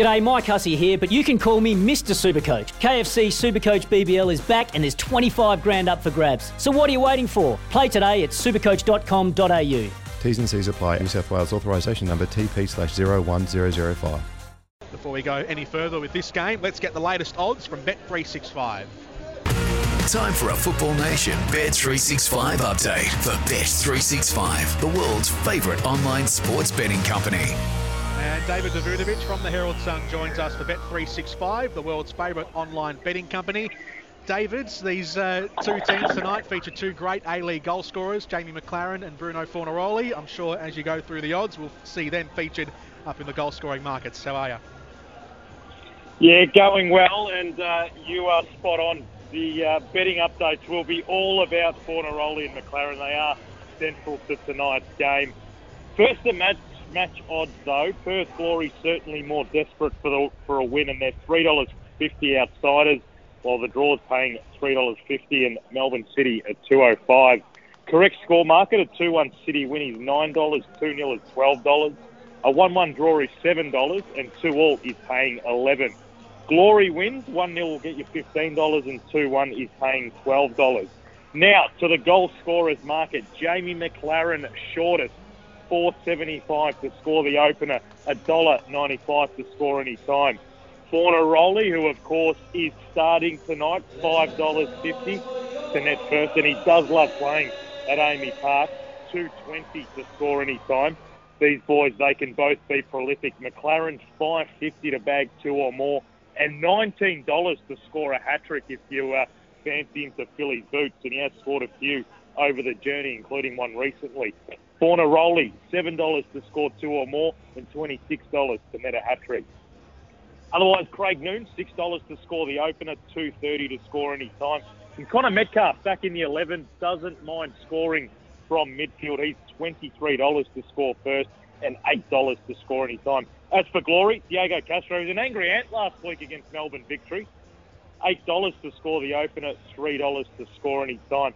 G'day, Mike Hussey here, but you can call me Mr. Supercoach. KFC Supercoach BBL is back and there's 25 grand up for grabs. So what are you waiting for? Play today at supercoach.com.au. T's and C's apply. New South Wales authorisation number TP slash 01005. Before we go any further with this game, let's get the latest odds from Bet365. Time for a Football Nation Bet365 update for Bet365, the world's favourite online sports betting company. And David Davutovic from the Herald Sun joins us for Bet365, the world's favourite online betting company. David, these uh, two teams tonight feature two great A-League goal scorers, Jamie McLaren and Bruno Fornaroli. I'm sure as you go through the odds, we'll see them featured up in the goal-scoring markets. How are you? Yeah, going well, and uh, you are spot on. The uh, betting updates will be all about Fornaroli and McLaren. They are central to tonight's game. First, the match match odds though. Perth Glory certainly more desperate for the, for a win, and they're three dollars fifty outsiders, while the draw is paying three dollars fifty, and Melbourne City at two oh five. Correct score market: a two one City win is nine dollars, two 0 is twelve dollars. A one one draw is seven dollars, and two all is paying eleven. Glory wins one 0 will get you fifteen dollars, and two one is paying twelve dollars. Now to the goal scorers market: Jamie McLaren shortest 4.75 to score the opener, $1.95 to score any time. Fornaroli, who of course is starting tonight, $5.50 to net first, and he does love playing at AAMI Park, 2.20 to score any time. These boys, they can both be prolific. McLaren, 5.50 to bag two or more, and $19 to score a hat trick if you uh, fancy him to fill his boots, and he has scored a few over the journey, including one recently. Fornaroli, $7 to score two or more, and $26 to net a hat trick. Otherwise, Craig Noone, $6 to score the opener, $2.30 to score any time. And Connor Metcalfe, back in the 11, doesn't mind scoring from midfield. He's $23 to score first and $8 to score any time. As for Glory, Diego Castro was an angry ant last week against Melbourne victory. $8 to score the opener, $3 to score any time.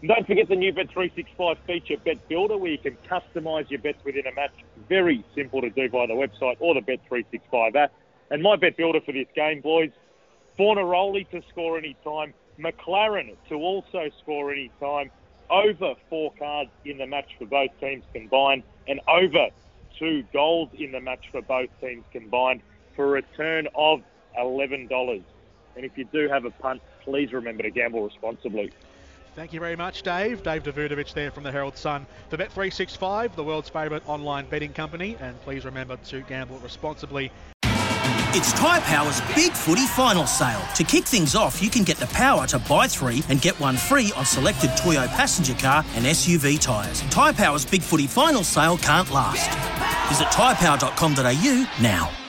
And don't forget the new Bet365 feature, Bet Builder, where you can customise your bets within a match. Very simple to do via the website or the Bet365 app. And my Bet Builder for this game, boys, Fornaroli to score any time, McLaren to also score any time, over four cards in the match for both teams combined, and over two goals in the match for both teams combined for a return of $11. And if you do have a punt, please remember to gamble responsibly. Thank you very much, Dave. Dave Davutovic there from the Herald Sun for Bet365, the world's favourite online betting company. And please remember to gamble responsibly. It's Tyre Power's Big Footy Final Sale. To kick things off, you can get the power to buy three and get one free on selected Toyo passenger car and SUV tyres. Tyre Power's Big Footy Final Sale can't last. Visit tyrepower.com.au now.